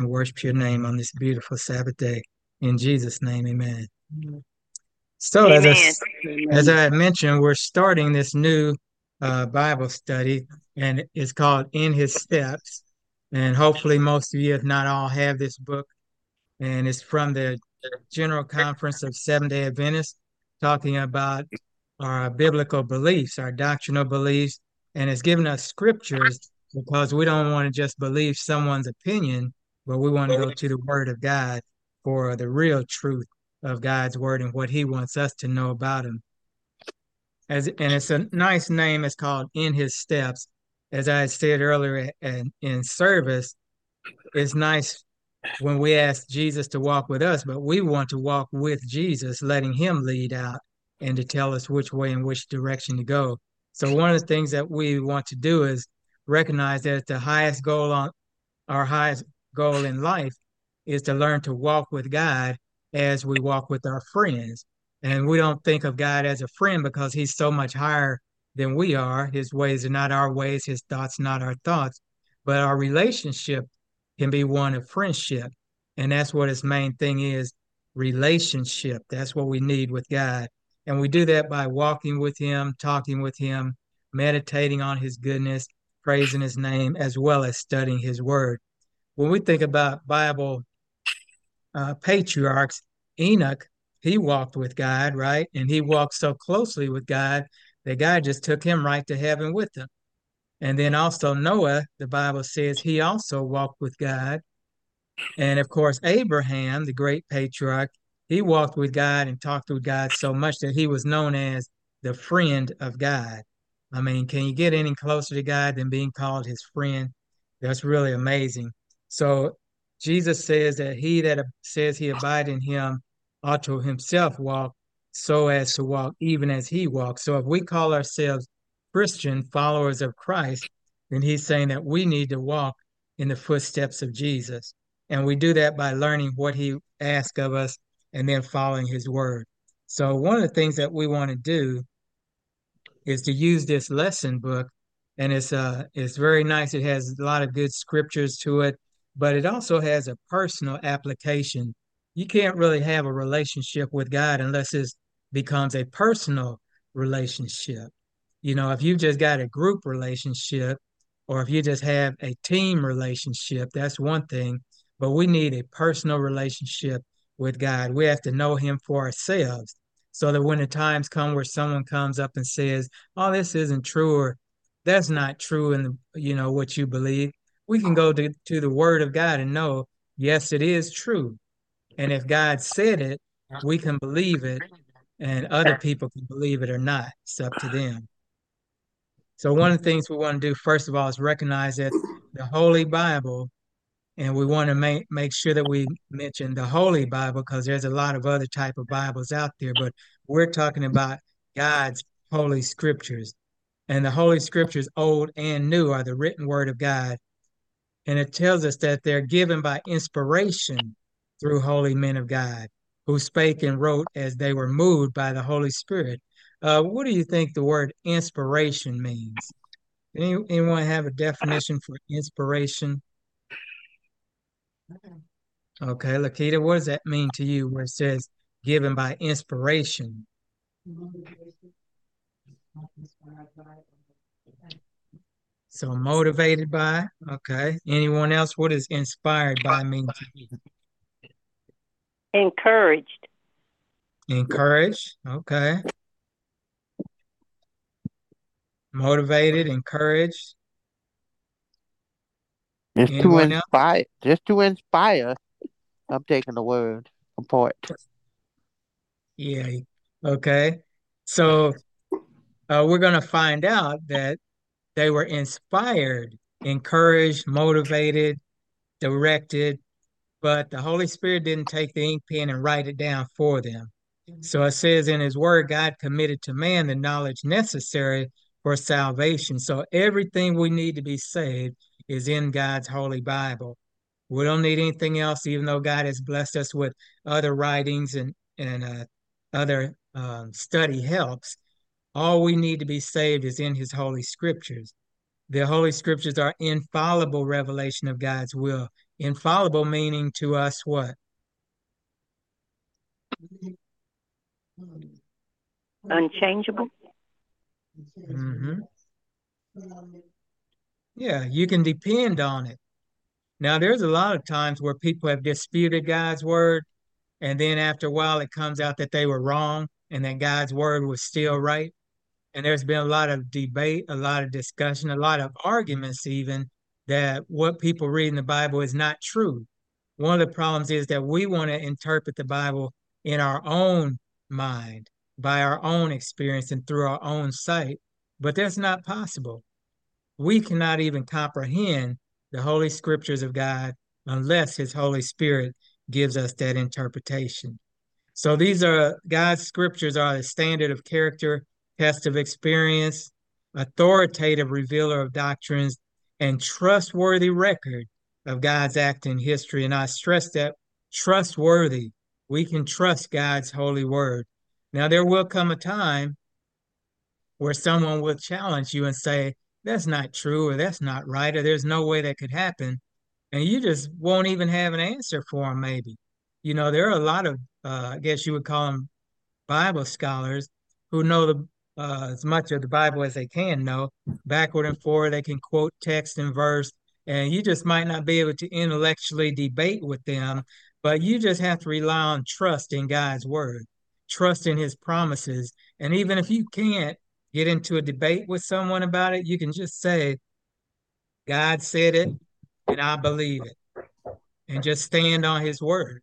and worship your name on this beautiful Sabbath day. In Jesus' name, amen. So, as I, as I mentioned, we're starting this new uh, Bible study, and it's called In His Steps. And hopefully, most of you, if not all, have this book. And it's from the General Conference of Seventh day Adventists, talking about our biblical beliefs, our doctrinal beliefs, and it's given us scriptures because we don't want to just believe someone's opinion, but we want to go to the Word of God for the real truth of God's Word and what He wants us to know about Him. As and it's a nice name. It's called In His Steps. As I said earlier and in service, it's nice when we ask Jesus to walk with us, but we want to walk with Jesus, letting Him lead out and to tell us which way and which direction to go. So one of the things that we want to do is recognize that the highest goal on our highest goal in life is to learn to walk with God as we walk with our friends. And we don't think of God as a friend because he's so much higher than we are. His ways are not our ways, his thoughts not our thoughts. But our relationship can be one of friendship. And that's what his main thing is relationship. That's what we need with God. And we do that by walking with him, talking with him, meditating on his goodness, praising his name, as well as studying his word. When we think about Bible uh, patriarchs, Enoch, he walked with God, right? And he walked so closely with God that God just took him right to heaven with him. And then also Noah, the Bible says he also walked with God. And of course, Abraham, the great patriarch, he walked with God and talked with God so much that he was known as the friend of God. I mean, can you get any closer to God than being called his friend? That's really amazing. So Jesus says that he that says he abide in him ought to himself walk so as to walk even as he walks. So if we call ourselves Christian followers of Christ, then he's saying that we need to walk in the footsteps of Jesus. And we do that by learning what he asks of us and then following his word. So one of the things that we want to do is to use this lesson book and it's uh it's very nice it has a lot of good scriptures to it but it also has a personal application. You can't really have a relationship with god unless it becomes a personal relationship. You know if you just got a group relationship or if you just have a team relationship that's one thing but we need a personal relationship with god. We have to know him for ourselves so that when the times come where someone comes up and says, "Oh, this isn't true," or "That's not true," and you know what you believe, we can go to, to the Word of God and know, yes, it is true. And if God said it, we can believe it, and other people can believe it or not. It's up to them. So one of the things we want to do, first of all, is recognize that the Holy Bible and we want to make make sure that we mention the Holy Bible because there's a lot of other type of Bibles out there, but we're talking about God's holy scriptures. And the holy scriptures, old and new, are the written word of God. And it tells us that they're given by inspiration through holy men of God who spake and wrote as they were moved by the Holy Spirit. Uh, what do you think the word inspiration means? Any, anyone have a definition for inspiration? Okay, Lakita, what does that mean to you where it says given by inspiration? So motivated by, okay. Anyone else? What does inspired by mean to you? Encouraged. Encouraged, okay. Motivated, encouraged. Just to inspire, else? just to inspire. I'm taking the word apart. Yeah. Okay. So uh, we're going to find out that they were inspired, encouraged, motivated, directed, but the Holy Spirit didn't take the ink pen and write it down for them. So it says in his word, God committed to man the knowledge necessary for salvation. So everything we need to be saved is in God's holy Bible. We don't need anything else, even though God has blessed us with other writings and, and uh, other um, study helps. All we need to be saved is in his holy scriptures. The holy scriptures are infallible revelation of God's will Infallible meaning to us what? Unchangeable. Mm-hmm. Yeah, you can depend on it. Now, there's a lot of times where people have disputed God's word, and then after a while, it comes out that they were wrong and that God's word was still right. And there's been a lot of debate, a lot of discussion, a lot of arguments, even that what people read in the Bible is not true. One of the problems is that we want to interpret the Bible in our own mind, by our own experience, and through our own sight, but that's not possible. We cannot even comprehend the Holy Scriptures of God unless His Holy Spirit gives us that interpretation. So these are God's Scriptures are the standard of character, test of experience, authoritative revealer of doctrines, and trustworthy record of God's act in history. And I stress that trustworthy. We can trust God's holy word. Now, there will come a time where someone will challenge you and say, that's not true, or that's not right, or there's no way that could happen. And you just won't even have an answer for them, maybe. You know, there are a lot of, uh, I guess you would call them Bible scholars who know the uh, as much of the Bible as they can know, backward and forward. They can quote text and verse, and you just might not be able to intellectually debate with them, but you just have to rely on trust in God's word, trust in his promises. And even if you can't get into a debate with someone about it, you can just say, God said it, and I believe it, and just stand on his word.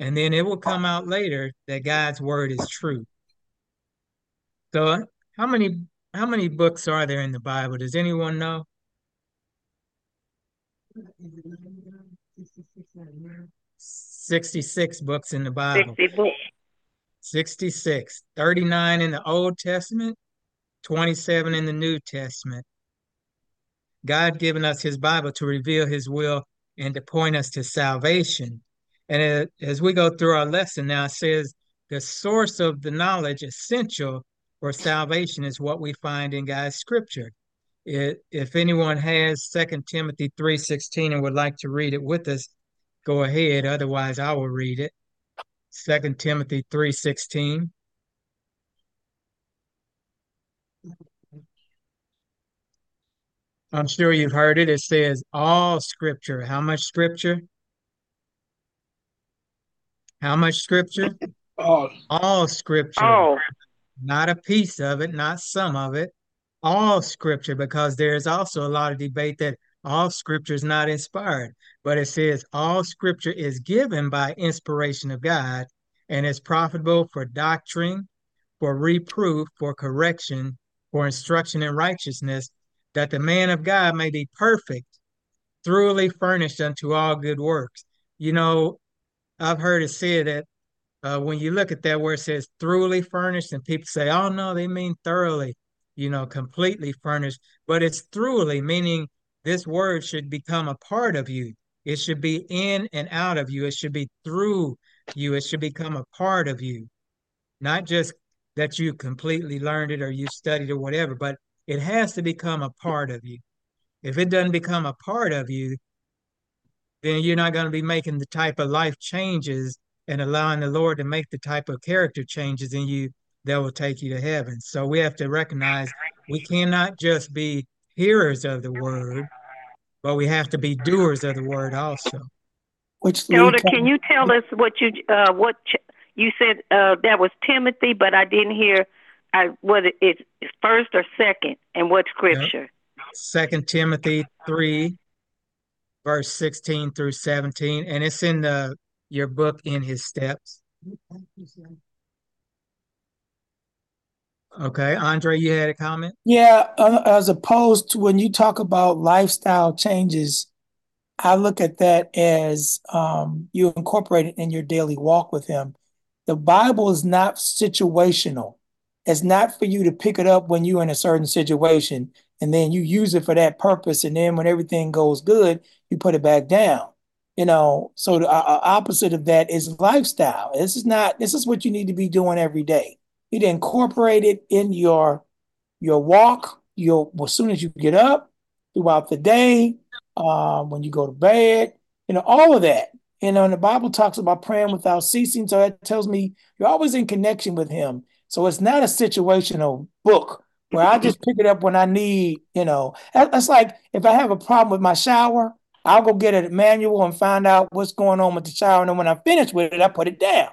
And then it will come out later that God's word is true. So how many how many books are there in the Bible? Does anyone know? 66 books in the Bible. 60 books. 66. 39 in the Old Testament, 27 in the New Testament. God given us his Bible to reveal his will and to point us to salvation. And uh, as we go through our lesson now, it says the source of the knowledge essential for salvation is what we find in God's scripture. It, if anyone has Second Timothy 3.16 and would like to read it with us, go ahead. Otherwise, I will read it. Second Timothy 3.16. I'm sure you've heard it. It says all scripture. How much scripture? How much scripture? All. All scripture. Oh. Not a piece of it, not some of it. All scripture, because there's also a lot of debate that all scripture is not inspired, but it says all scripture is given by inspiration of God and is profitable for doctrine, for reproof, for correction, for instruction in righteousness, that the man of God may be perfect, thoroughly furnished unto all good works. You know, I've heard it said that uh, when you look at that where it says thoroughly furnished, and people say, oh no, they mean thoroughly, you know, completely furnished, but it's thoroughly, meaning this word should become a part of you. It should be in and out of you. It should be through you. It should become a part of you, not just that you completely learned it or you studied or whatever, but it has to become a part of you. If it doesn't become a part of you, then you're not going to be making the type of life changes and allowing the Lord to make the type of character changes in you that will take you to heaven. So we have to recognize we cannot just be hearers of the word, but we have to be doers of the word also. Which Elder, can you tell us what you uh, what you said uh, that was Timothy, but I didn't hear I whether it's first or second, and what scripture? Second Timothy three, verse sixteen through seventeen, and it's in the your book in His steps. Okay, Andre, you had a comment. Yeah, uh, as opposed to when you talk about lifestyle changes, I look at that as um, you incorporate it in your daily walk with Him. The Bible is not situational. It's not for you to pick it up when you're in a certain situation and then you use it for that purpose. And then when everything goes good, you put it back down. You know, so the uh, opposite of that is lifestyle. This is not, this is what you need to be doing every day. You need to incorporate it in your your walk, your as soon as you get up, throughout the day, um, when you go to bed, you know, all of that. You know, and the Bible talks about praying without ceasing. So that tells me you're always in connection with him. So it's not a situational book where I just pick it up when I need, you know. That's like if I have a problem with my shower, I'll go get a manual and find out what's going on with the child. And then when I'm finished with it, I put it down.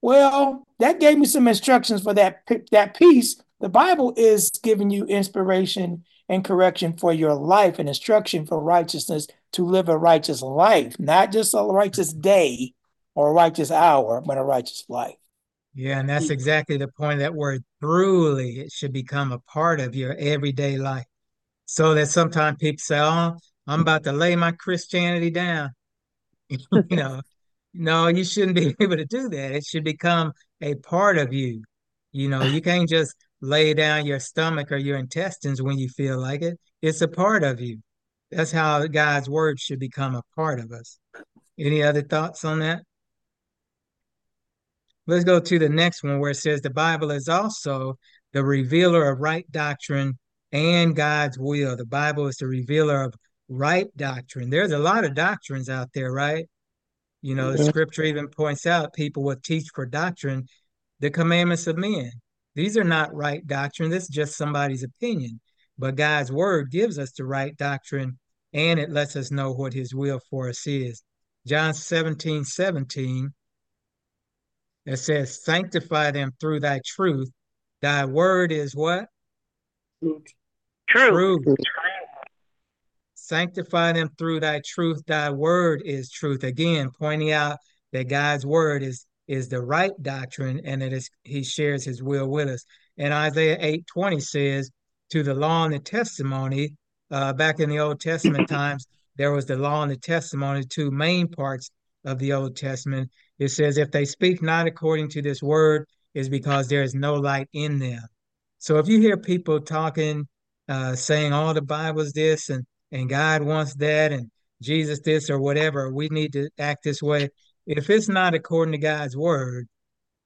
Well, that gave me some instructions for that that piece. The Bible is giving you inspiration and correction for your life and instruction for righteousness to live a righteous life, not just a righteous day or a righteous hour, but a righteous life. Yeah, and that's mm. exactly the point that word truly. It should become a part of your everyday life. So that sometimes people say, Oh, I'm about to lay my Christianity down. you know, no, you shouldn't be able to do that. It should become a part of you. You know, you can't just lay down your stomach or your intestines when you feel like it. It's a part of you. That's how God's word should become a part of us. Any other thoughts on that? Let's go to the next one where it says the Bible is also the revealer of right doctrine and God's will. The Bible is the revealer of right doctrine. There's a lot of doctrines out there, right? You know, the scripture even points out people will teach for doctrine the commandments of men. These are not right doctrine. This is just somebody's opinion. But God's word gives us the right doctrine and it lets us know what his will for us is. John 17, 17, it says, Sanctify them through thy truth. Thy word is what? Truth. Truth. truth. Sanctify them through thy truth. Thy word is truth. Again, pointing out that God's word is is the right doctrine and that is he shares his will with us. And Isaiah 8 20 says, To the law and the testimony, uh, back in the Old Testament times, there was the law and the testimony, two main parts of the Old Testament. It says, If they speak not according to this word, is because there is no light in them. So if you hear people talking, uh, saying all the Bible's this and and God wants that and Jesus this or whatever, we need to act this way. If it's not according to God's word,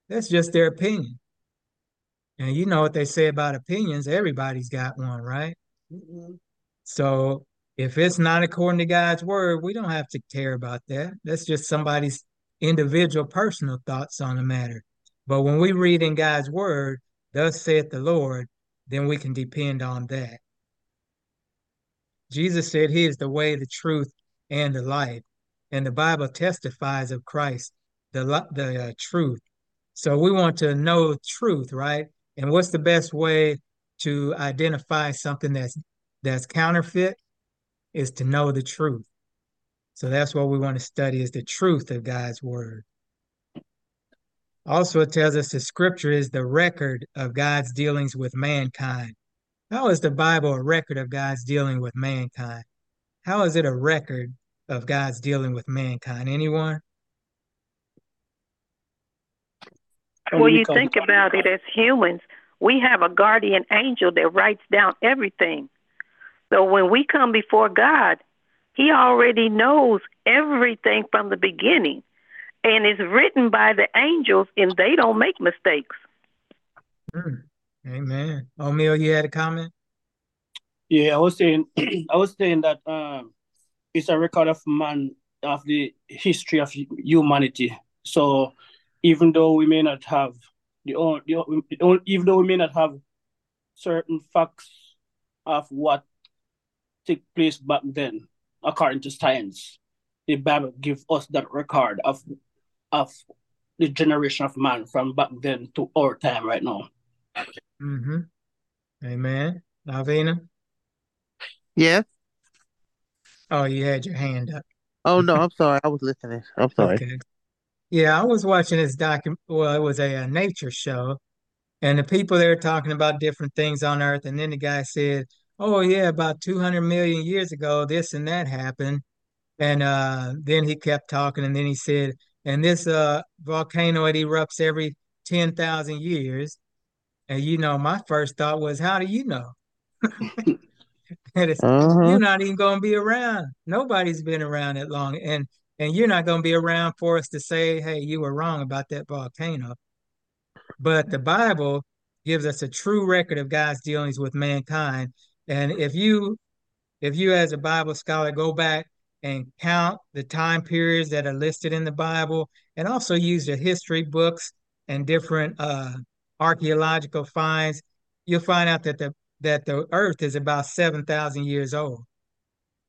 that's just their opinion. And you know what they say about opinions, everybody's got one, right? Mm-hmm. So if it's not according to God's word, we don't have to care about that. That's just somebody's individual personal thoughts on the matter. But when we read in God's word, thus saith the Lord, then we can depend on that. Jesus said he is the way, the truth, and the life. And the Bible testifies of Christ, the, the uh, truth. So we want to know truth, right? And what's the best way to identify something that's that's counterfeit is to know the truth. So that's what we want to study is the truth of God's word. Also, it tells us the scripture is the record of God's dealings with mankind. How is the Bible a record of God's dealing with mankind? How is it a record of God's dealing with mankind? Anyone? Well, you think about it as humans, we have a guardian angel that writes down everything. So when we come before God, He already knows everything from the beginning and it's written by the angels and they don't make mistakes. Mm. Amen. O'Meal, you had a comment? Yeah, I was saying I was saying that um it's a record of man of the history of humanity. So even though we may not have the, the even though we may not have certain facts of what took place back then, according to science, the Bible gives us that record of of the generation of man from back then to our time right now. Mm-hmm. Amen. Lavina? Yes. Oh, you had your hand up. Oh no, I'm sorry. I was listening. I'm sorry. Okay. Yeah, I was watching this document. Well, it was a, a nature show, and the people there talking about different things on Earth, and then the guy said, "Oh yeah, about 200 million years ago, this and that happened," and uh, then he kept talking, and then he said, "And this uh, volcano it erupts every 10,000 years," And you know, my first thought was, how do you know? uh-huh. You're not even going to be around. Nobody's been around that long, and and you're not going to be around for us to say, "Hey, you were wrong about that volcano." But the Bible gives us a true record of God's dealings with mankind, and if you if you as a Bible scholar go back and count the time periods that are listed in the Bible, and also use the history books and different uh, archaeological finds, you'll find out that the that the Earth is about seven thousand years old,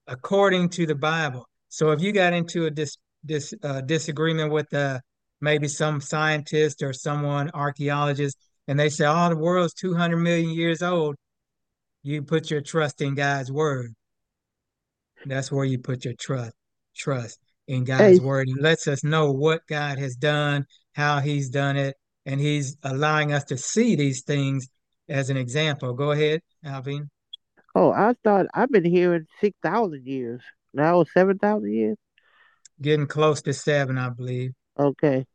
according to the Bible. So if you got into a dis, dis uh, disagreement with uh, maybe some scientist or someone archaeologist, and they say, "Oh, the world's two hundred million years old," you put your trust in God's word. That's where you put your trust. Trust in God's hey. word. It lets us know what God has done, how He's done it, and He's allowing us to see these things as an example. Go ahead, Alvin. Oh, I thought I've been hearing six thousand years. Now seven thousand years. Getting close to seven, I believe. Okay.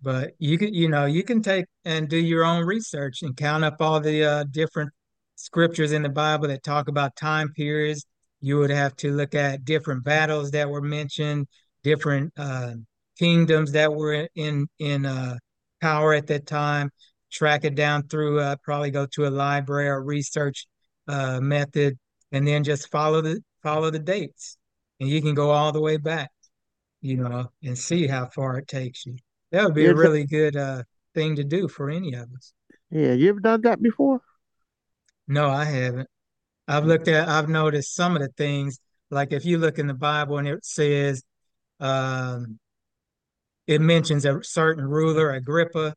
But you can, you know, you can take and do your own research and count up all the uh, different scriptures in the Bible that talk about time periods. You would have to look at different battles that were mentioned, different uh, kingdoms that were in in uh, power at that time. Track it down through. Uh, probably go to a library or research uh, method, and then just follow the follow the dates, and you can go all the way back, you know, and see how far it takes you. That would be a really good uh, thing to do for any of us. Yeah, you ever done that before? No, I haven't. I've looked at, I've noticed some of the things, like if you look in the Bible and it says, um, it mentions a certain ruler, Agrippa,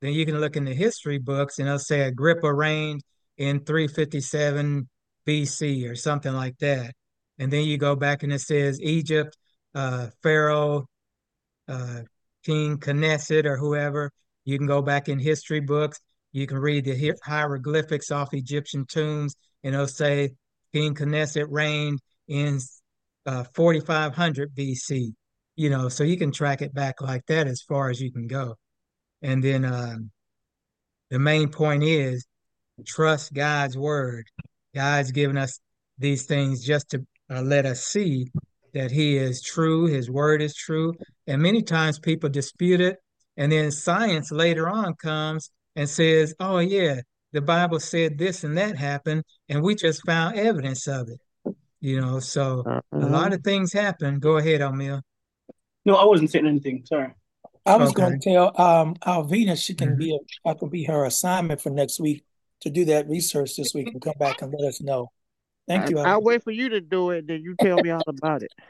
then you can look in the history books and it'll say Agrippa reigned in 357 BC or something like that. And then you go back and it says Egypt, uh, Pharaoh, uh, King Knesset or whoever. You can go back in history books you can read the hieroglyphics off Egyptian tombs, and it'll say King Knesset reigned in uh, 4500 BC. You know, so you can track it back like that as far as you can go. And then um, the main point is trust God's word. God's given us these things just to uh, let us see that He is true, His word is true. And many times people dispute it. And then science later on comes and says, oh, yeah, the Bible said this and that happened, and we just found evidence of it. You know, so uh-huh. a lot of things happen. Go ahead, O'Mill. No, I wasn't saying anything. Sorry. I was okay. going to tell um, Alvina she can mm-hmm. be a, I can be her assignment for next week to do that research this week and come back and let us know. Thank you. I, will wait for you to do it, then you tell me all about it.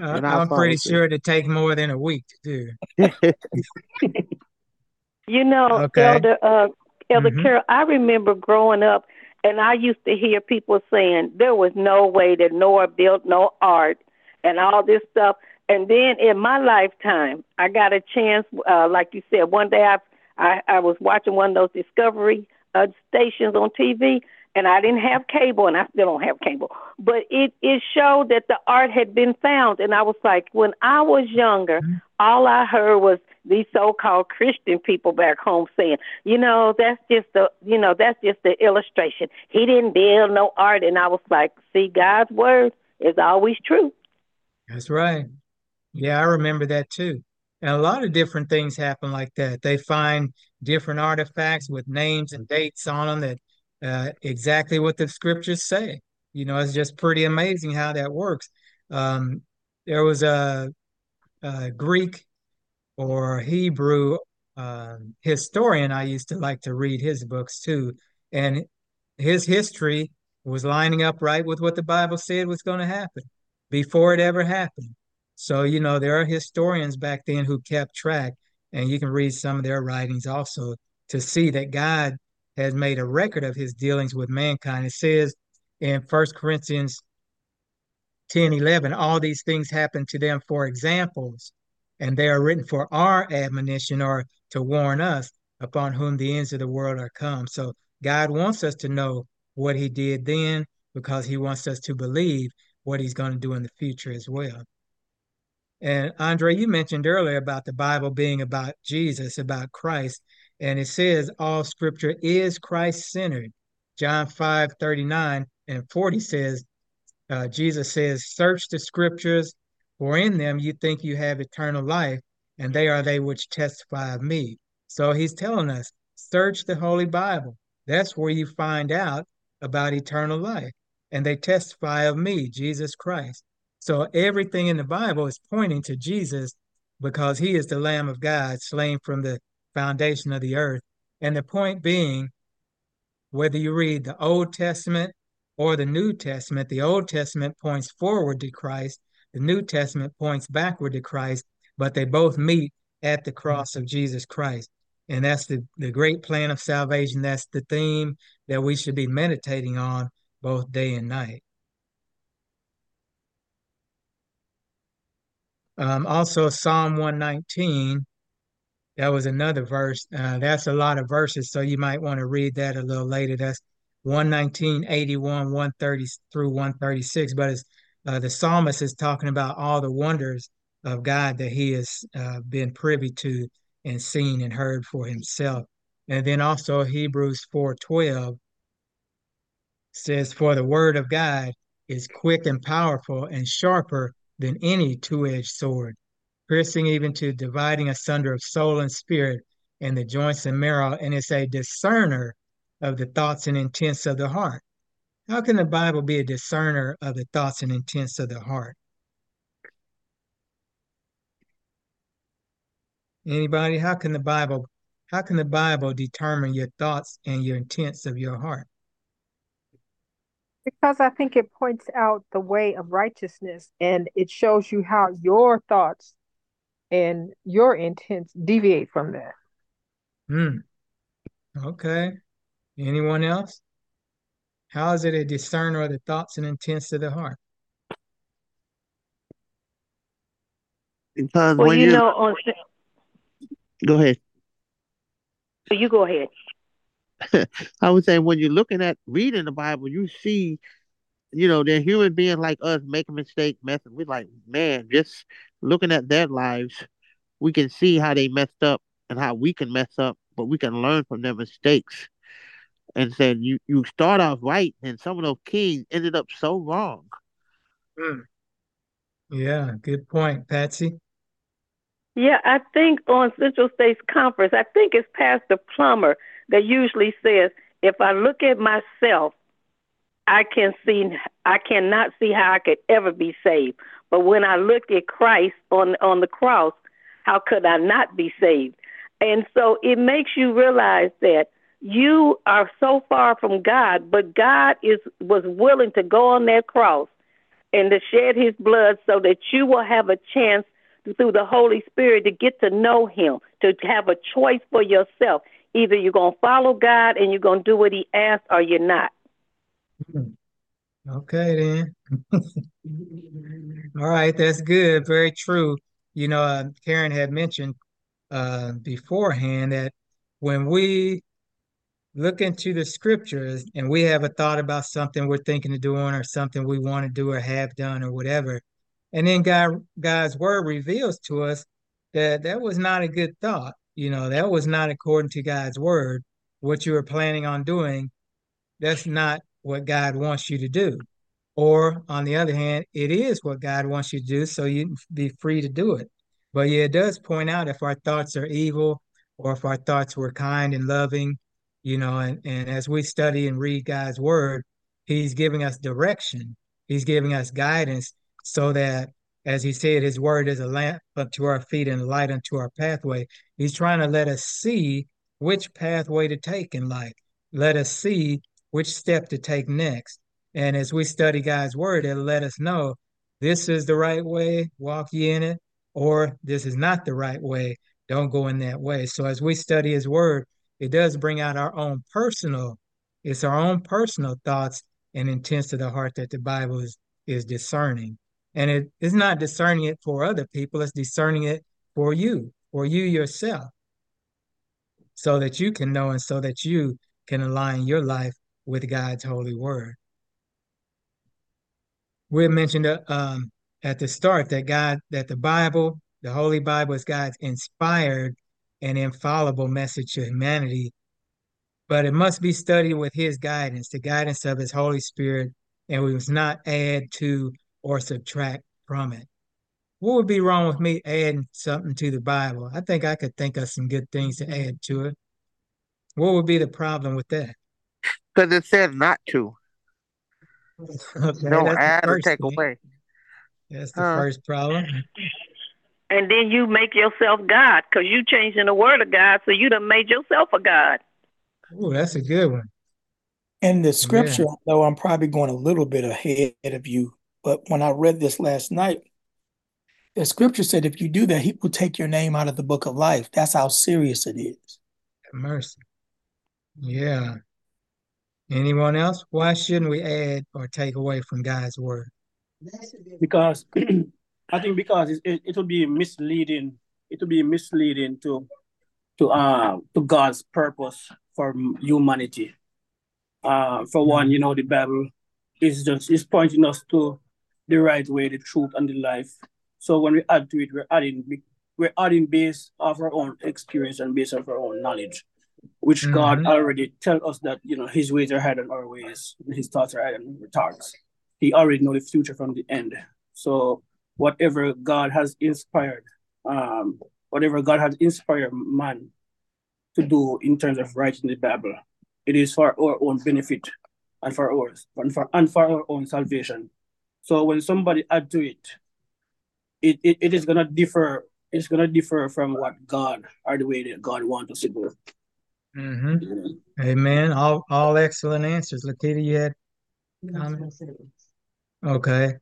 Uh, I'm pretty sure it take more than a week to do. You know, okay. Elder uh, Elder mm-hmm. Carrell, I remember growing up, and I used to hear people saying there was no way that Noah built no ark and all this stuff. And then in my lifetime, I got a chance, uh, like you said, one day I, I I was watching one of those Discovery uh, stations on TV, and I didn't have cable, and I still don't have cable. But it it showed that the ark had been found, and I was like, when I was younger, mm-hmm. all I heard was these so-called Christian people back home saying, you know, that's just the, you know, that's just the illustration. He didn't build no ark, and I was like, see, God's word is always true. That's right. Yeah, I remember that too. And a lot of different things happen like that. They find different artifacts with names and dates on them that uh, exactly what the scriptures say. You know, it's just pretty amazing how that works. Um, there was a, a, Greek or Hebrew uh, historian I used to like to read his books too, and his history was lining up right with what the Bible said was going to happen before it ever happened. So you know there are historians back then who kept track, and you can read some of their writings also to see that God has made a record of his dealings with mankind. It says in First Corinthians 10 11, all these things happen to them for examples, and they are written for our admonition or to warn us upon whom the ends of the world are come. So God wants us to know what he did then because he wants us to believe what he's going to do in the future as well. And Andre, you mentioned earlier about the Bible being about Jesus, about Christ. And it says all scripture is Christ centered. John 5 39 and 40 says, uh, Jesus says, Search the scriptures, for in them you think you have eternal life, and they are they which testify of me. So he's telling us, search the Holy Bible. That's where you find out about eternal life. And they testify of me, Jesus Christ. So everything in the Bible is pointing to Jesus because he is the Lamb of God slain from the foundation of the earth. And the point being, whether you read the Old Testament or the New Testament, the Old Testament points forward to Christ, the New Testament points backward to Christ, but they both meet at the cross of Jesus Christ. And that's the, the great plan of salvation. That's the theme that we should be meditating on both day and night. Um, also, Psalm 119, that was another verse. Uh, that's a lot of verses, so you might want to read that a little later. That's 119, 81, 130 through 136. But it's, uh, the psalmist is talking about all the wonders of God that he has uh, been privy to and seen and heard for himself. And then also Hebrews 4:12 says, For the word of God is quick and powerful and sharper than any two-edged sword, piercing even to dividing asunder of soul and spirit and the joints and marrow, and it's a discerner of the thoughts and intents of the heart. How can the Bible be a discerner of the thoughts and intents of the heart? Anybody? How can the Bible how can the Bible determine your thoughts and your intents of your heart? Because I think it points out the way of righteousness and it shows you how your thoughts and your intents deviate from that. Hmm. Okay. Anyone else? How is it a discerner of the thoughts and intents of the heart? Because Well, when you you know, on go ahead. So you go ahead. I would say when you're looking at reading the Bible, you see, you know, they're human beings like us make making mistakes, messing. We're like, man, just looking at their lives, we can see how they messed up and how we can mess up, but we can learn from their mistakes. And said you you start off right, and some of those kings ended up so wrong. Hmm. Yeah, good point, Patsy. Yeah, I think on Central States Conference, I think it's Pastor Plummer that usually says, if I look at myself, I can see I cannot see how I could ever be saved. But when I look at Christ on on the cross, how could I not be saved? And so it makes you realize that you are so far from God, but God is was willing to go on that cross and to shed his blood so that you will have a chance through the Holy Spirit to get to know him, to have a choice for yourself. Either you're going to follow God and you're going to do what he asks or you're not. Hmm. Okay, then. All right, that's good. Very true. You know, uh, Karen had mentioned uh, beforehand that when we look into the scriptures and we have a thought about something we're thinking of doing or something we want to do or have done or whatever, and then God God's word reveals to us that that was not a good thought. You know, that was not according to God's word. What you were planning on doing, that's not what God wants you to do. Or on the other hand, it is what God wants you to do, so you be free to do it. But yeah, it does point out if our thoughts are evil or if our thoughts were kind and loving, you know, and, and as we study and read God's word, He's giving us direction, He's giving us guidance so that as he said, his word is a lamp unto our feet and light unto our pathway. He's trying to let us see which pathway to take in life. Let us see which step to take next. And as we study God's word, it'll let us know this is the right way, walk ye in it, or this is not the right way, don't go in that way. So as we study his word, it does bring out our own personal, it's our own personal thoughts and intents of the heart that the Bible is, is discerning. And it is not discerning it for other people, it's discerning it for you, for you yourself, so that you can know and so that you can align your life with God's holy word. We mentioned uh, um, at the start that God, that the Bible, the Holy Bible is God's inspired and infallible message to humanity, but it must be studied with His guidance, the guidance of His Holy Spirit, and we must not add to or subtract from it. What would be wrong with me adding something to the Bible? I think I could think of some good things to add to it. What would be the problem with that? Because it says not to. Okay, Don't that's the add or first take thing. away. That's the huh. first problem. And then you make yourself God because you changing the word of God, so you done made yourself a God. Oh, that's a good one. In the scripture, yeah. though I'm probably going a little bit ahead of you, but when I read this last night, the scripture said if you do that, he will take your name out of the book of life. That's how serious it is. Mercy. Yeah. Anyone else? Why shouldn't we add or take away from God's word? Because I think because it, it, it will be misleading. It will be misleading to to uh to God's purpose for humanity. Uh, for one, you know, the Bible is just is pointing us to the right way, the truth, and the life. So when we add to it, we're adding we're adding based of our own experience and based of our own knowledge, which mm-hmm. God already tell us that you know His ways are higher than our ways, His thoughts are higher than our thoughts. He already know the future from the end. So whatever God has inspired, um, whatever God has inspired man to do in terms of writing the Bible, it is for our own benefit and for ours and for and for our own salvation. So when somebody add to it, it, it, it is gonna differ. It's gonna differ from what God or the way that God wants us to do. Mm-hmm. Amen. All all excellent answers. Lakita, you had comments? Okay.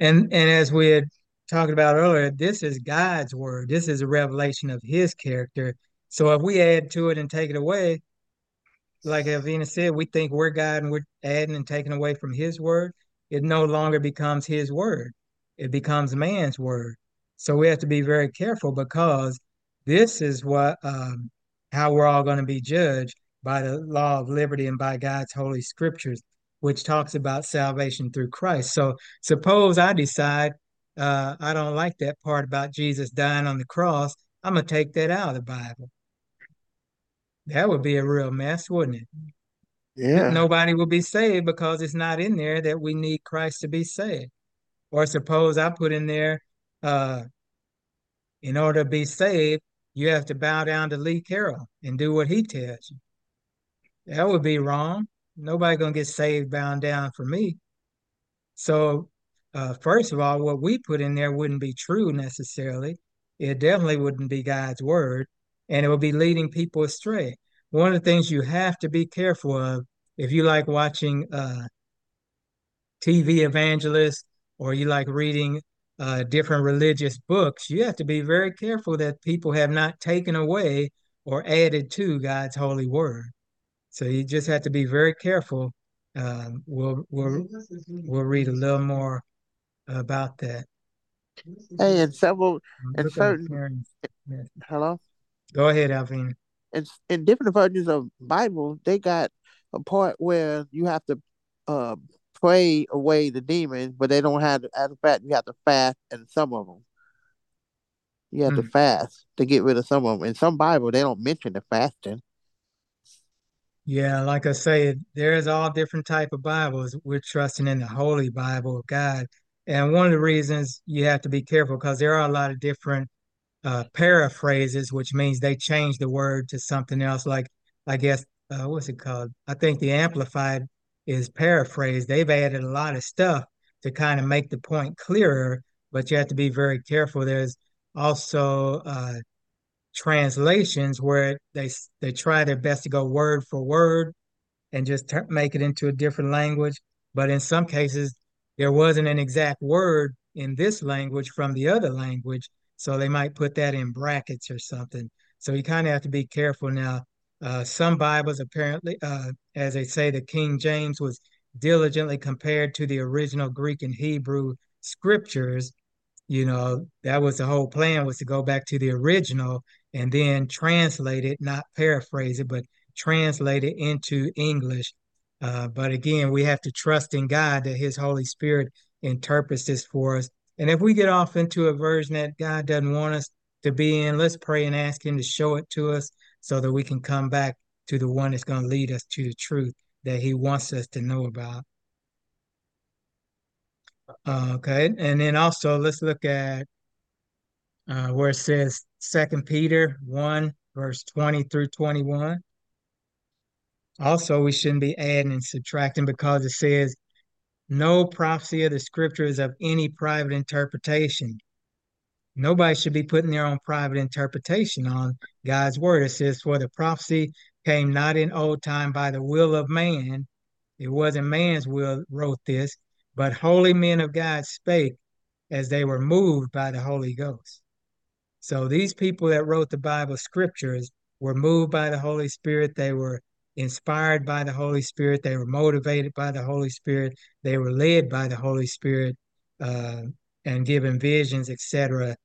And and as we had talked about earlier, this is God's word. This is a revelation of his character. So if we add to it and take it away, like Avina said, we think we're God and we're adding and taking away from his word. It no longer becomes his word. It becomes man's word. So we have to be very careful because this is what um, how we're all going to be judged by the law of liberty and by God's holy scriptures which talks about salvation through Christ. So suppose I decide uh, I don't like that part about Jesus dying on the cross. I'm going to take that out of the Bible. That would be a real mess, wouldn't it? Yeah. Nobody will be saved because it's not in there that we need Christ to be saved. Or suppose I put in there, uh, in order to be saved, you have to bow down to Lee Carrell and do what he tells you. That would be wrong nobody gonna get saved bound down for me. So uh, first of all, what we put in there wouldn't be true necessarily. It definitely wouldn't be God's word, and it would be leading people astray. One of the things you have to be careful of if you like watching uh, TV evangelists or you like reading uh, different religious books, you have to be very careful that people have not taken away or added to God's holy word. So you just have to be very careful. Um, we'll we'll we'll read a little more about that. Hey, and several and certain hello. Go ahead, Alvin. And in different versions of Bible, they got a part where you have to uh, pray away the demons, but they don't have. As a fact, you have to fast, and some of them you have mm. to hmm. fast to get rid of some of them. In some Bible, they don't mention the fasting. Yeah, like I say, there's all different type of Bibles. We're trusting in the Holy Bible of God. And one of the reasons you have to be careful because there are a lot of different uh, paraphrases, which means they change the word to something else. Like, I guess, uh, what's it called? I think the Amplified is paraphrased. They've added a lot of stuff to kind of make the point clearer, but you have to be very careful. There's also uh, translations where they they try their best to go word for word and just t- make it into a different language. But in some cases, there wasn't an exact word in this language from the other language, so they might put that in brackets or something. So you kind of have to be careful now. Uh, some Bibles apparently, uh, as they say, the King James was diligently compared to the original Greek and Hebrew scriptures. You know, that was the whole plan was to go back to the original and then translate it, not paraphrase it, but translate it into English. Uh, but again, we have to trust in God that His Holy Spirit interprets this for us. And if we get off into a version that God doesn't want us to be in, let's pray and ask Him to show it to us so that we can come back to the one that's going to lead us to the truth that He wants us to know about. Okay, and then also let's look at uh, where it says Second Peter 1, verse 20 through 21. Also, we shouldn't be adding and subtracting because it says no prophecy of the scripture is of any private interpretation. Nobody should be putting their own private interpretation on God's word. It says, For the prophecy came not in old time by the will of man. It wasn't man's will wrote this, but holy men of God spake as they were moved by the Holy Ghost. So these people that wrote the Bible scriptures were moved by the Holy Spirit. They were inspired by the Holy Spirit. They were motivated by the Holy Spirit. They were led by the Holy Spirit uh, and given visions, etc.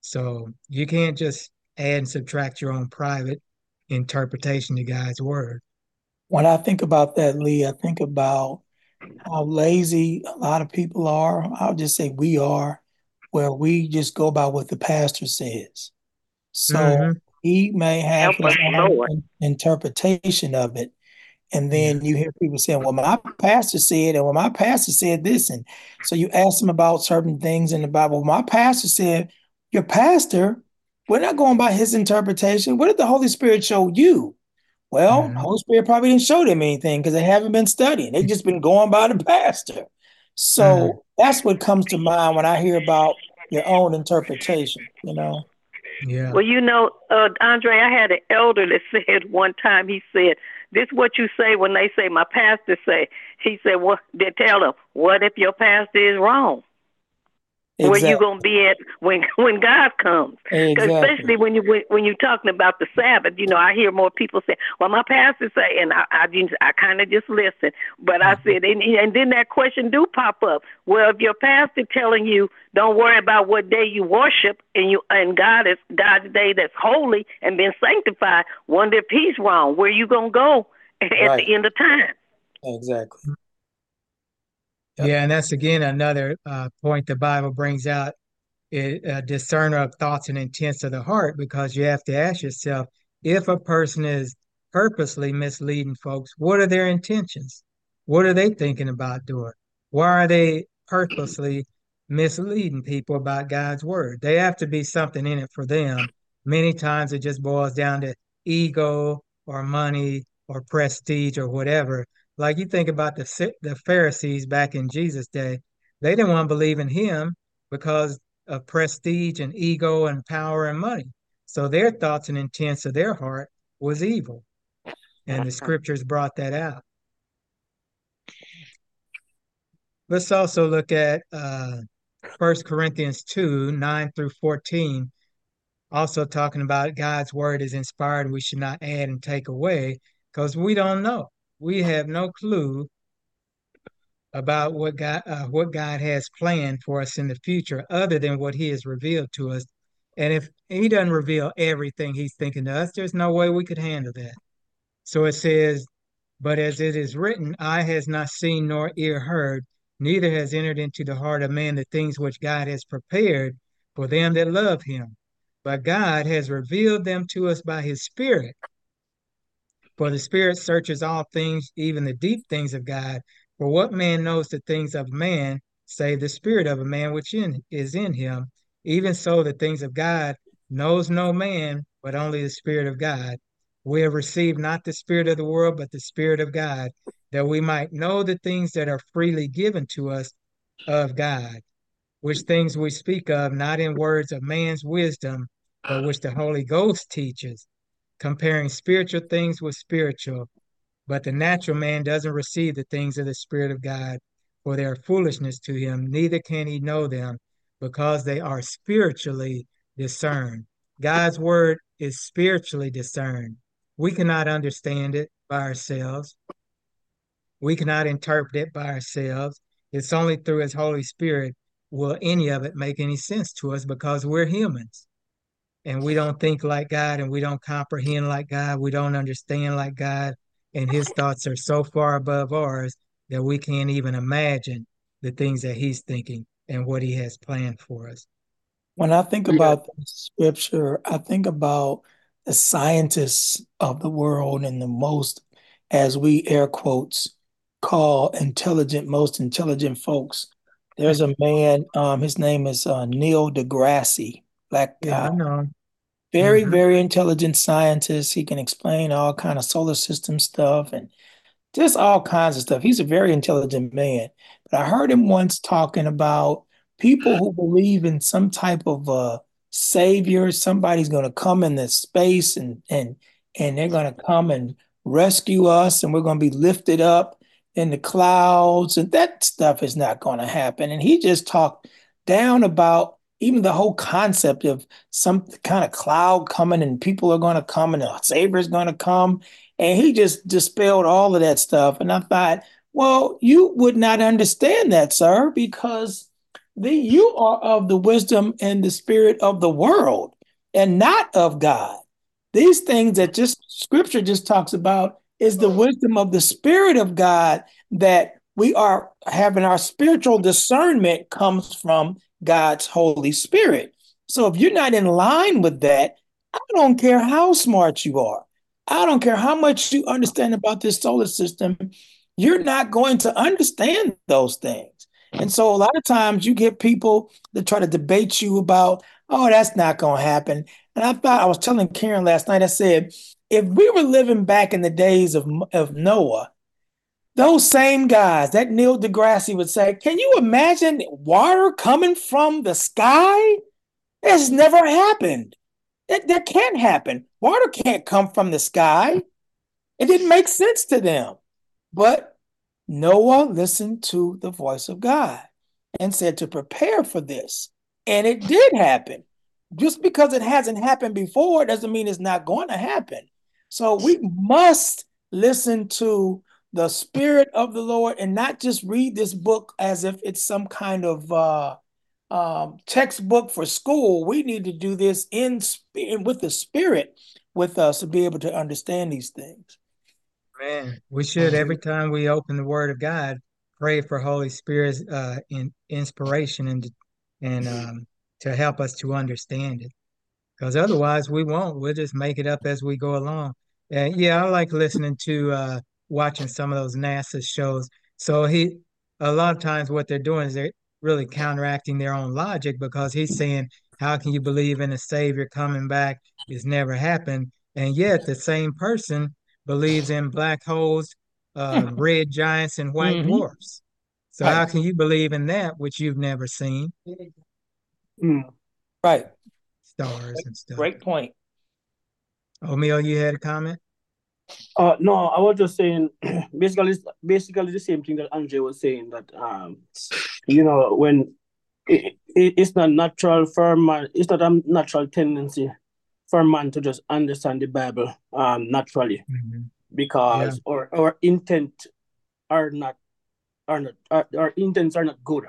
So you can't just add and subtract your own private interpretation to God's word. When I think about that, Lee, I think about how lazy a lot of people are. I'll just say we are, where we just go by what the pastor says. So mm-hmm. He may have his own interpretation of it. And then you hear people saying, Well, my pastor said, and well, my pastor said this. And so you ask them about certain things in the Bible. My pastor said, Your pastor, we're not going by his interpretation. What did the Holy Spirit show you? Well, mm-hmm. Holy Spirit probably didn't show them anything because they haven't been studying. They've just been going by the pastor. So mm-hmm. that's what comes to mind when I hear about your own interpretation, you know? Yeah. Well, you know, uh, Andre, I had an elder that said one time, he said, this is what you say when they say, my pastor say. He said, well, they tell them, what if your pastor is wrong? Exactly. Where you gonna be at when when God comes? Exactly. Especially when you when, when you're talking about the Sabbath, you know, I hear more people say, "Well, my pastor say," and I I, I kind of just listen. But I mm-hmm. said, and, and then that question do pop up. Well, if your pastor telling you, "Don't worry about what day you worship," and you and God is God's day that's holy and been sanctified, wonder if He's wrong. Where you gonna go at right. the end of time? Exactly. Yeah, and that's again another uh, point the Bible brings out: it, a discerner of thoughts and intents of the heart. Because you have to ask yourself, if a person is purposely misleading folks, what are their intentions? What are they thinking about doing? Why are they purposely misleading people about God's word? They have to be something in it for them. Many times it just boils down to ego or money or prestige or whatever. Like you think about the the Pharisees back in Jesus' day, they didn't want to believe in him because of prestige and ego and power and money. So their thoughts and intents of their heart was evil. And the scriptures brought that out. Let's also look at uh, 1 Corinthians 2 9 through 14, also talking about God's word is inspired. We should not add and take away because we don't know we have no clue about what God uh, what God has planned for us in the future, other than what He has revealed to us. And if He doesn't reveal everything He's thinking to us, there's no way we could handle that. So it says, "But as it is written, eye has not seen nor ear heard, neither has entered into the heart of man the things which God has prepared for them that love Him. But God has revealed them to us by His Spirit." For the Spirit searches all things, even the deep things of God. For what man knows the things of man, save the Spirit of a man which in, is in him? Even so, the things of God knows no man, but only the Spirit of God. We have received not the Spirit of the world, but the Spirit of God, that we might know the things that are freely given to us of God, which things we speak of, not in words of man's wisdom, but which the Holy Ghost teaches comparing spiritual things with spiritual. But the natural man doesn't receive the things of the Spirit of God, for they are foolishness to him, neither can he know them, because they are spiritually discerned. God's word is spiritually discerned. We cannot understand it by ourselves. We cannot interpret it by ourselves. It's only through his Holy Spirit will any of it make any sense to us because we're humans and we don't think like God and we don't comprehend like God, we don't understand like God, and his thoughts are so far above ours that we can't even imagine the things that he's thinking and what he has planned for us. When I think about the scripture, I think about the scientists of the world and the most, as we air quotes, call intelligent, most intelligent folks. There's a man, um, his name is uh, Neil deGrasse black guy. Yeah, I know. Very, mm-hmm. very intelligent scientist. He can explain all kind of solar system stuff and just all kinds of stuff. He's a very intelligent man. but I heard him once talking about people who believe in some type of uh, savior. Somebody's going to come in this space and and and they're going to come and rescue us, and we're going to be lifted up in the clouds, and that stuff is not going to happen. And he just talked down about even the whole concept of some kind of cloud coming and people are going to come and the is going to come. And he just dispelled all of that stuff. And i thought well you would not understand that sir because the you are of the wisdom and the spirit of the world and not of god. These things that just scripture just talks about is the wisdom of the spirit of god that we are having our spiritual discernment comes from God's Holy Spirit. So if you're not in line with that, I don't care how smart you are. I don't care how much you understand about this solar system. You're not going to understand those things. And so a lot of times you get people that try to debate you about, oh, that's not going to happen. And I thought I was telling Karen last night, I said, if we were living back in the days of, of Noah, those same guys, that Neil deGrasse would say, Can you imagine water coming from the sky? That's never happened. That, that can't happen. Water can't come from the sky. It didn't make sense to them. But Noah listened to the voice of God and said to prepare for this. And it did happen. Just because it hasn't happened before doesn't mean it's not going to happen. So we must listen to the spirit of the Lord and not just read this book as if it's some kind of uh, um, textbook for school. We need to do this in, in with the spirit with us to be able to understand these things. Man, we should every time we open the Word of God pray for Holy Spirit's uh, in, inspiration and and um, to help us to understand it. Because otherwise, we won't. We'll just make it up as we go along. And yeah, I like listening to uh, watching some of those NASA shows. So he, a lot of times, what they're doing is they're really counteracting their own logic because he's saying, "How can you believe in a Savior coming back? It's never happened." And yet, the same person believes in black holes, uh, red giants, and white mm-hmm. dwarfs. So right. how can you believe in that which you've never seen? Mm. Right. Stars and stuff. Great point. O'Meal, you had a comment? Uh, no, I was just saying, basically, basically the same thing that Andre was saying that, um, you know, when it, it, it's not natural for man, it's not a natural tendency for man to just understand the Bible um naturally, mm-hmm. because yeah. our our intent are not are not our, our intents are not good,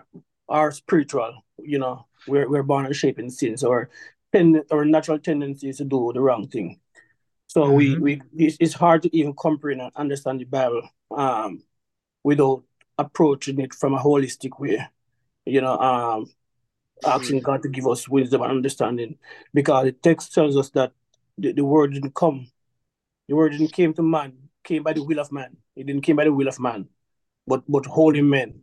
are spiritual. You know, we're we're born and shaped in sins, or ten, our natural tendency is to do the wrong thing. So mm-hmm. we we it's, it's, hard to even comprehend and understand the Bible um, without approaching it from a holistic way. You know, um, asking God to give us wisdom and understanding, because the text tells us that the, the word didn't come, the word didn't came to man, came by the will of man. It didn't came by the will of man, but but holy men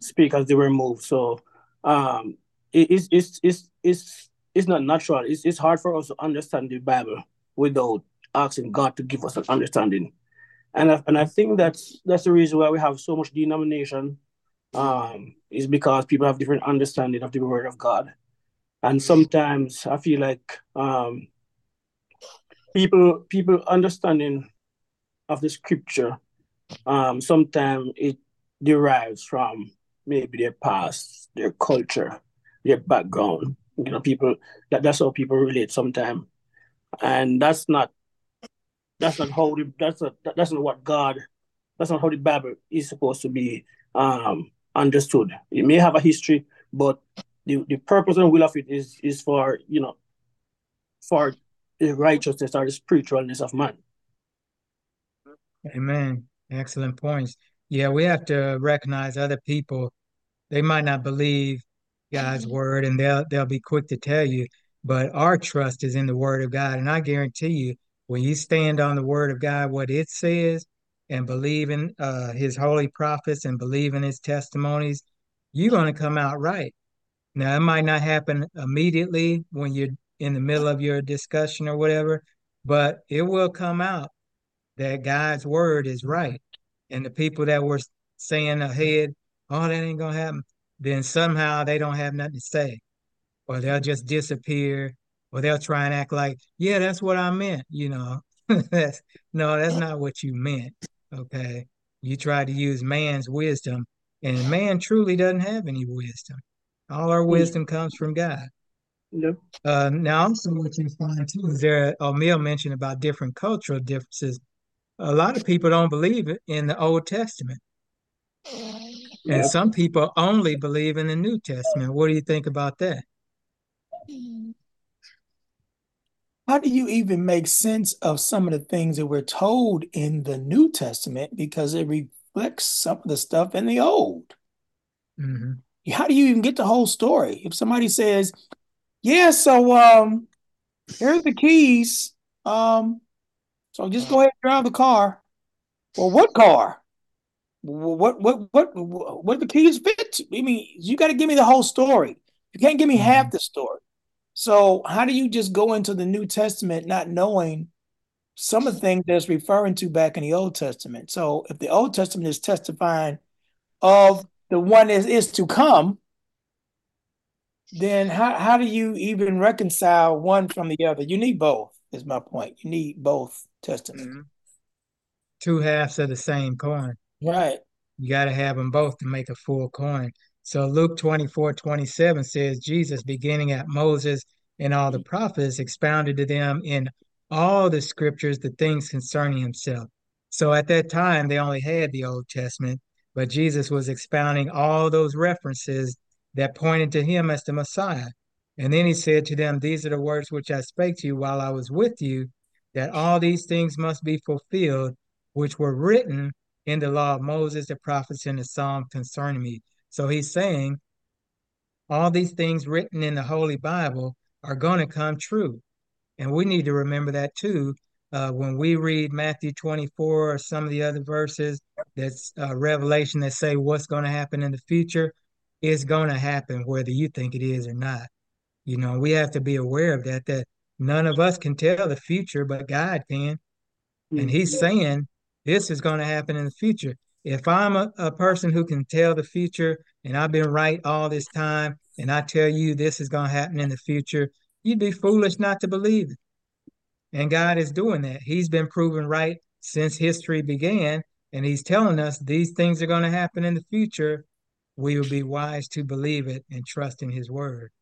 speak as they were moved. So um, it, it's it's it's it's it's not natural. It's it's hard for us to understand the Bible without asking God to give us an understanding. And I, and I think that's that's the reason why we have so much denomination um, is because people have different understanding of the word of God. And sometimes I feel like um, people people understanding of the scripture um, sometimes it derives from maybe their past, their culture, their background. You know, people that, that's how people relate sometimes and that's not that's not how the, that's not that's not what God that's not how the Bible is supposed to be um, understood. It may have a history, but the, the purpose and will of it is is for you know for the righteousness or the spiritualness of man. Amen. Excellent points. Yeah, we have to recognize other people. They might not believe God's word, and they'll they'll be quick to tell you but our trust is in the word of God. And I guarantee you, when you stand on the word of God, what it says, and believe in uh, his holy prophets and believe in his testimonies, you're going to come out right. Now, it might not happen immediately when you're in the middle of your discussion or whatever, but it will come out that God's word is right. And the people that were saying ahead oh, that ain't gonna happen, then somehow they don't have nothing to say, or they'll just disappear, or they'll try and act like, yeah, that's what I meant. You know, that's no, that's not what you meant. Okay, you tried to use man's wisdom, and man truly doesn't have any wisdom. All our wisdom comes from God. Yeah. Uh, now, also what you find too is there. O'Meal mentioned about different cultural differences. A lot of people don't believe it in the Old Testament, and some people only believe in the New Testament. What do you think about that? How do you even make sense of some of the things that we're told in the New Testament because it reflects some of the stuff in the Old? Mm-hmm. How do you even get the whole story? If somebody says, "Yeah, so um, here's the keys," um, so just go ahead and drive the car. Well, what car? What what what what, what the keys fit? To? I mean, you got to give me the whole story. You can't give me mm-hmm. half the story. So how do you just go into the New Testament not knowing some of the things that's referring to back in the Old Testament? So if the Old Testament is testifying of the one that is to come, then how, how do you even reconcile one from the other? You need both, is my point. You need both testaments. Mm-hmm. Two halves of the same coin. Right. You got to have them both to make a full coin. So Luke 24, 27 says, Jesus, beginning at Moses and all the prophets, expounded to them in all the scriptures the things concerning himself. So at that time, they only had the Old Testament, but Jesus was expounding all those references that pointed to him as the Messiah. And then he said to them, These are the words which I spake to you while I was with you, that all these things must be fulfilled, which were written in the law of Moses, the prophets, and the Psalms concerning me. So he's saying all these things written in the Holy Bible are going to come true. And we need to remember that too. Uh, when we read Matthew 24 or some of the other verses that's uh, revelation that say what's going to happen in the future is going to happen whether you think it is or not. You know, we have to be aware of that, that none of us can tell the future, but God can. And he's saying this is going to happen in the future. If I'm a, a person who can tell the future and I've been right all this time, and I tell you this is going to happen in the future, you'd be foolish not to believe it. And God is doing that. He's been proven right since history began, and He's telling us these things are going to happen in the future. We will be wise to believe it and trust in His word.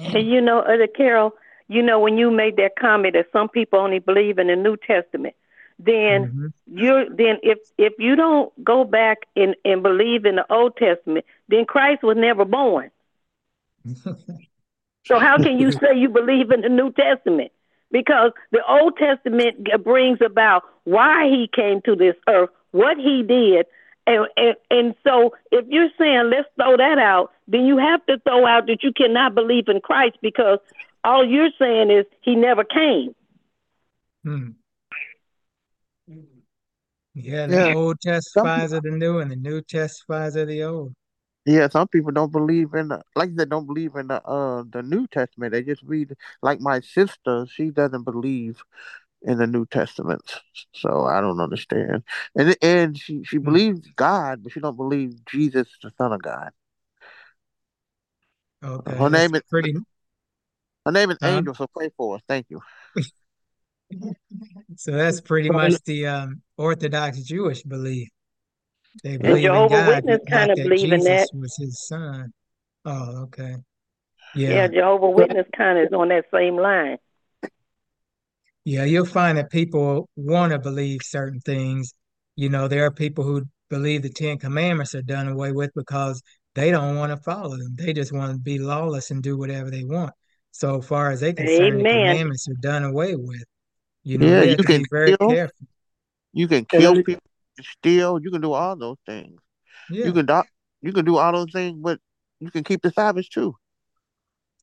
And you know, other Carrell, you know, when you made that comment that some people only believe in the New Testament, then mm-hmm. you're then if if you don't go back and and believe in the Old Testament, then Christ was never born. so how can you say you believe in the New Testament? Because the Old Testament brings about why he came to this earth, what he did, and, and and so if you're saying let's throw that out, then you have to throw out that you cannot believe in Christ because all you're saying is he never came. Hmm. Yeah, the yeah. old testifies of the new, and the new testifies of the old. Yeah, some people don't believe in the like they don't believe in the uh the New Testament. They just read like my sister, she doesn't believe in the New Testament. So I don't understand. And and she she hmm. believes God, but she don't believe Jesus the Son of God. Okay. Her name is pretty her name is uh-huh. Angel, so pray for us. Thank you. so that's pretty much the um, Orthodox Jewish belief. They believe Jehovah in God, Witness kind of believe Jesus in that. Was his son. Oh, okay. Yeah. Yeah, Jehovah Witness kind of is on that same line. Yeah, you'll find that people want to believe certain things. You know, there are people who believe the Ten Commandments are done away with because they don't want to follow them. They just want to be lawless and do whatever they want. So far as they concerned, the commandments are done away with. You know, yeah, you can be very kill, careful. You can kill people, steal. You can do all those things. Yeah. You can do, you can do all those things, but you can keep the Sabbath too.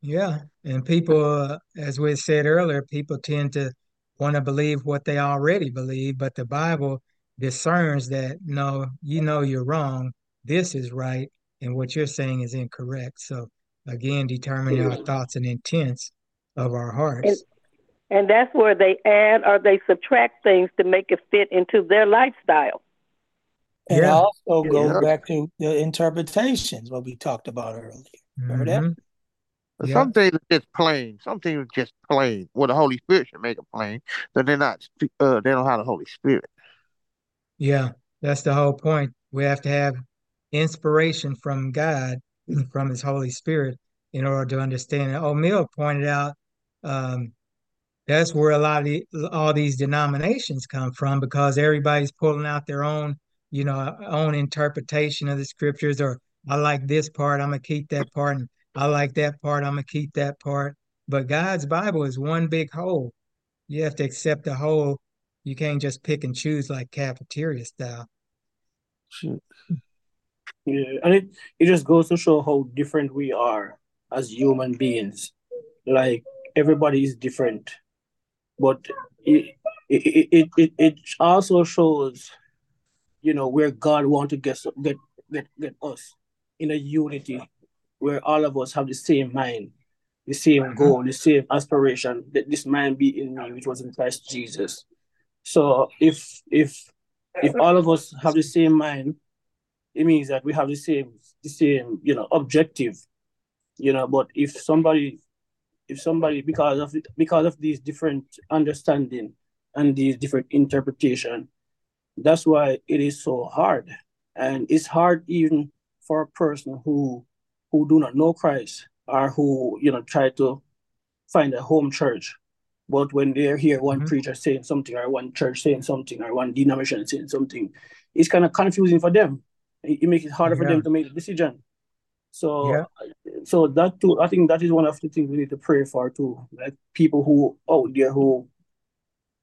Yeah, and people, uh, as we said earlier, people tend to want to believe what they already believe, but the Bible discerns that no, you know you're wrong. This is right, and what you're saying is incorrect. So again, determining our thoughts and intents of our hearts. And, and that's where they add or they subtract things to make it fit into their lifestyle. And yeah. also goes yeah. back to the interpretations, what we talked about earlier. Remember mm-hmm. that? Yeah. Some things are just plain. Some things are just plain. Well, the Holy Spirit should make it plain, but they're not. Uh, they don't have the Holy Spirit. Yeah, that's the whole point. We have to have inspiration from God, from His Holy Spirit, in order to understand it. O'Mill pointed out um, that's where a lot of the, all these denominations come from because everybody's pulling out their own, you know, own interpretation of the scriptures. Or I like this part, I'm gonna keep that part, and I like that part. I'm gonna keep that part. But God's Bible is one big whole. You have to accept the whole. You can't just pick and choose like cafeteria style. Yeah, and it, it just goes to show how different we are as human beings. Like everybody is different, but it it it, it, it also shows, you know, where God want to get get get get us in a unity where all of us have the same mind, the same mm-hmm. goal, the same aspiration, that this mind be in me, which was in Christ Jesus. So if if if all of us have the same mind, it means that we have the same the same, you know, objective. You know, but if somebody if somebody because of because of these different understanding and these different interpretation, that's why it is so hard. And it's hard even for a person who who do not know Christ or who, you know, try to find a home church. But when they hear one mm-hmm. preacher saying something or one church saying something or one denomination saying something, it's kind of confusing for them. It, it makes it harder yeah. for them to make a decision. So, yeah. so that too, I think that is one of the things we need to pray for too. Like people who out there who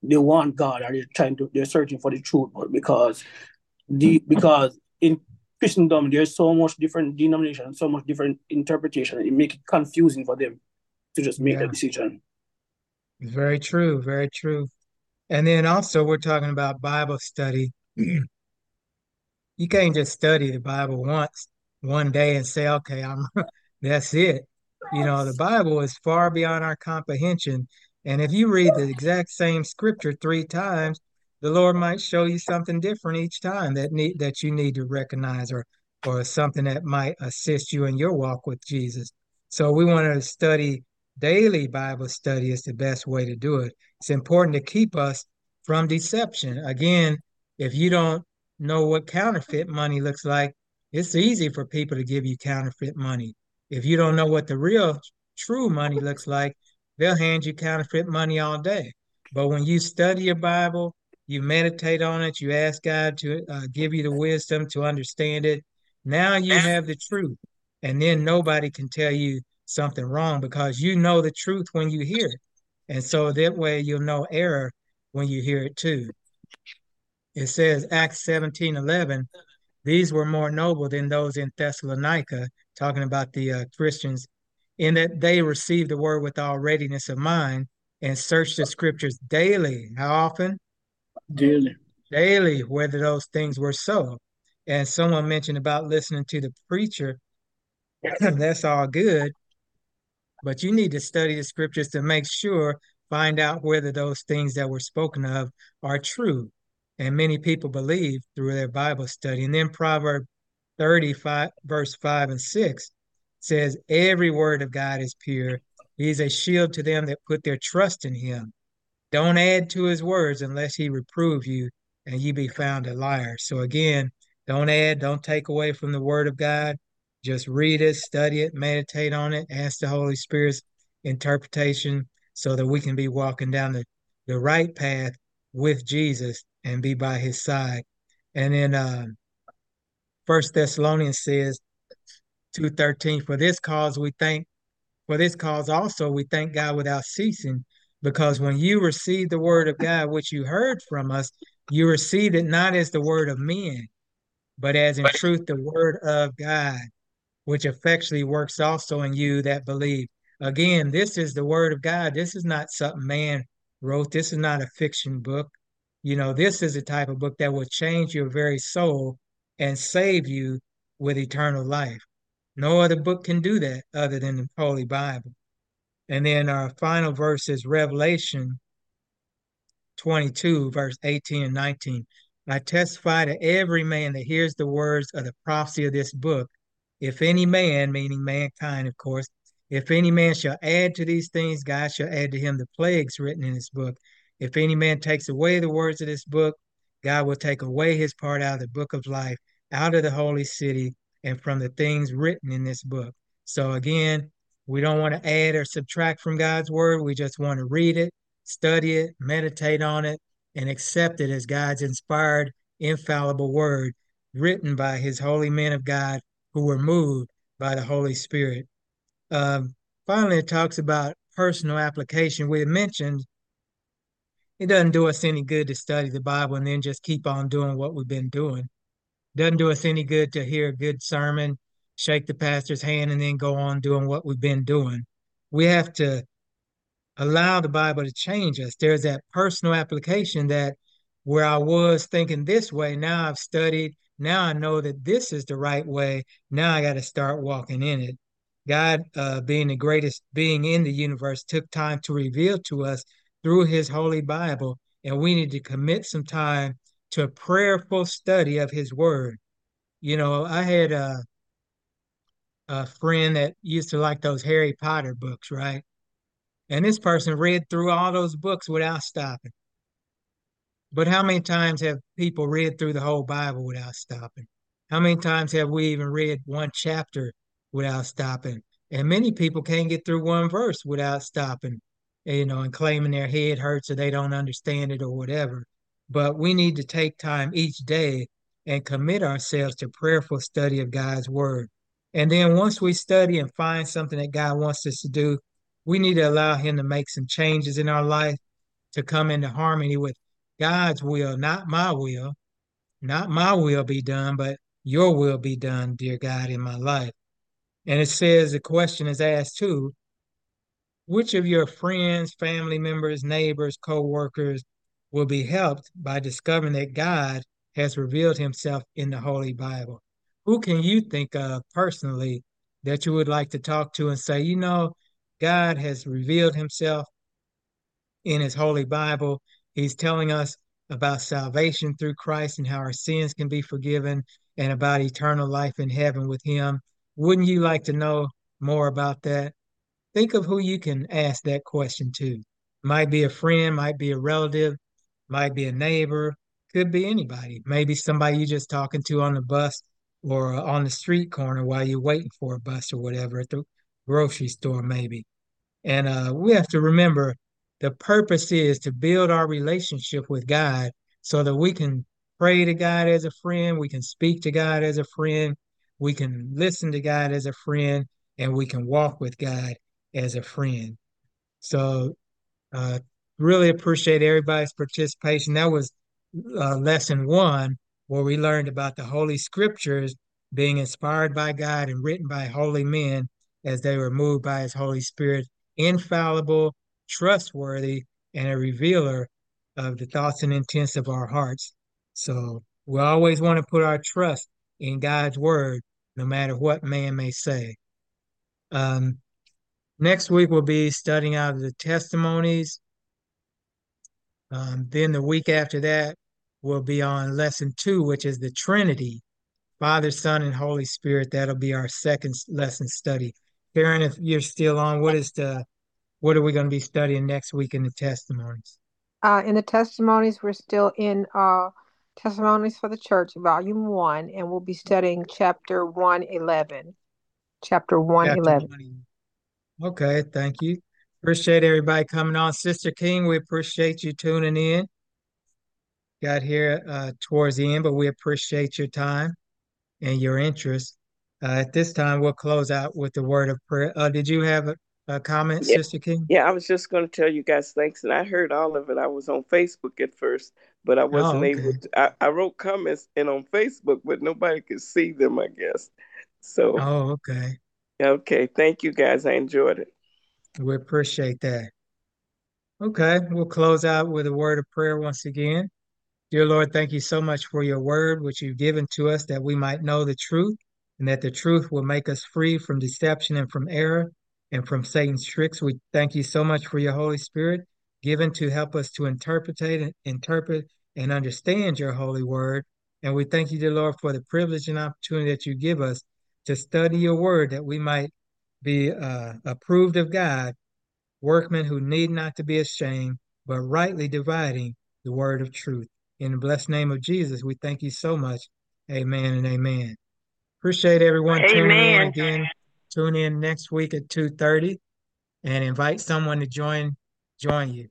they want God or they're trying to, they're searching for the truth, but because the because in Christendom, there's so much different denomination, so much different interpretation. It makes it confusing for them to just make yeah. a decision. Very true, very true. And then also we're talking about Bible study. you can't just study the Bible once, one day and say, okay, I'm that's it. You know, the Bible is far beyond our comprehension. And if you read the exact same scripture three times, the Lord might show you something different each time that need that you need to recognize or or something that might assist you in your walk with Jesus. So we want to study daily Bible study is the best way to do it. It's important to keep us from deception. Again, if you don't know what counterfeit money looks like, it's easy for people to give you counterfeit money. If you don't know what the real true money looks like, they'll hand you counterfeit money all day. But when you study your Bible, you meditate on it, you ask God to uh, give you the wisdom to understand it. Now you have the truth, and then nobody can tell you something wrong because you know the truth when you hear it. And so that way you'll know error when you hear it too. It says Acts 17 11, these were more noble than those in Thessalonica, talking about the uh, Christians, in that they received the word with all readiness of mind and searched the scriptures daily. How often? daily. Daily whether those things were so. And someone mentioned about listening to the preacher. That's all good. But you need to study the scriptures to make sure find out whether those things that were spoken of are true and many people believe through their bible study and then proverb 35 verse 5 and 6 says every word of god is pure he's a shield to them that put their trust in him don't add to his words unless he reprove you and you be found a liar. So again, don't add, don't take away from the word of God. Just read it, study it, meditate on it, ask the Holy Spirit's interpretation so that we can be walking down the, the right path with Jesus and be by his side. And then uh, First Thessalonians says 2.13, for this cause we thank, for this cause also we thank God without ceasing, because when you received the word of God, which you heard from us, you received it not as the word of men, but as in truth the word of God, which effectually works also in you that believe. Again, this is the word of God. This is not something man wrote. This is not a fiction book. You know, this is a type of book that will change your very soul and save you with eternal life. No other book can do that other than the Holy Bible. And then our final verse is Revelation 22, verse 18 and 19. I testify to every man that hears the words of the prophecy of this book. If any man, meaning mankind, of course, if any man shall add to these things, God shall add to him the plagues written in this book. If any man takes away the words of this book, God will take away his part out of the book of life, out of the holy city, and from the things written in this book. So again, we don't want to add or subtract from God's word. We just want to read it, study it, meditate on it, and accept it as God's inspired, infallible word written by his holy men of God who were moved by the Holy Spirit. Um, finally, it talks about personal application. We had mentioned it doesn't do us any good to study the Bible and then just keep on doing what we've been doing. Doesn't do us any good to hear a good sermon, shake the pastor's hand, and then go on doing what we've been doing. We have to allow the Bible to change us. There's that personal application that where I was thinking this way, now I've studied, now I know that this is the right way. Now I got to start walking in it. God, uh, being the greatest being in the universe, took time to reveal to us through his holy Bible, and we need to commit some time to a prayerful study of his word. You know, I had a, a friend that used to like those Harry Potter books, right? And this person read through all those books without stopping. But how many times have people read through the whole Bible without stopping? How many times have we even read one chapter without stopping? And many people can't get through one verse without stopping, you know, and claiming their head hurts or they don't understand it or whatever. But we need to take time each day and commit ourselves to prayerful study of God's word. And then once we study and find something that God wants us to do, we need to allow him to make some changes in our life to come into harmony with God's will, not my will. Not my will be done, but your will be done, dear God, in my life. And it says the question is asked too which of your friends, family members, neighbors, co workers will be helped by discovering that God has revealed himself in the Holy Bible? Who can you think of personally that you would like to talk to and say, you know, God has revealed himself in his Holy Bible. He's telling us about salvation through Christ and how our sins can be forgiven and about eternal life in heaven with him. Wouldn't you like to know more about that? Think of who you can ask that question to. Might be a friend, might be a relative, might be a neighbor, could be anybody. Maybe somebody you're just talking to on the bus or on the street corner while you're waiting for a bus or whatever at the grocery store, maybe. And uh, we have to remember the purpose is to build our relationship with God so that we can pray to God as a friend, we can speak to God as a friend, we can listen to God as a friend, and we can walk with God as a friend. So, uh, really appreciate everybody's participation. That was uh, lesson one, where we learned about the Holy Scriptures being inspired by God and written by holy men as they were moved by His Holy Spirit, infallible, trustworthy, and a revealer of the thoughts and intents of our hearts. So we always want to put our trust in God's word, no matter what man may say. Um, next week we'll be studying out of the testimonies. Um, then the week after that, we'll be on lesson two, which is the Trinity, Father, Son, and Holy Spirit. That'll be our second lesson study. Karen, if you're still on, what is the what are we going to be studying next week in the testimonies? Uh, in the testimonies, we're still in uh, Testimonies for the Church, Volume 1, and we'll be studying Chapter 111. Chapter 111. Okay, thank you. Appreciate everybody coming on. Sister King, we appreciate you tuning in. Got here uh, towards the end, but we appreciate your time and your interest. Uh, at this time, we'll close out with the word of prayer. Uh, did you have a, a comment, yeah. Sister King? Yeah, I was just going to tell you guys thanks, and I heard all of it. I was on Facebook at first, but I wasn't oh, okay. able to. I, I, wrote comments and on Facebook, but nobody could see them. I guess. So. Oh, okay. Okay. Thank you, guys. I enjoyed it. We appreciate that. Okay, we'll close out with a word of prayer once again. Dear Lord, thank you so much for your word, which you've given to us that we might know the truth and that the truth will make us free from deception and from error and from Satan's tricks. We thank you so much for your Holy Spirit given to help us to interpret, interpret and understand your holy word. And we thank you, dear Lord, for the privilege and opportunity that you give us to study your word that we might be uh, approved of God, workmen who need not to be ashamed, but rightly dividing the word of truth. In the blessed name of Jesus, we thank you so much. Amen and amen. Appreciate everyone amen. tuning in again. Tune in next week at 2.30 and invite someone to join join you.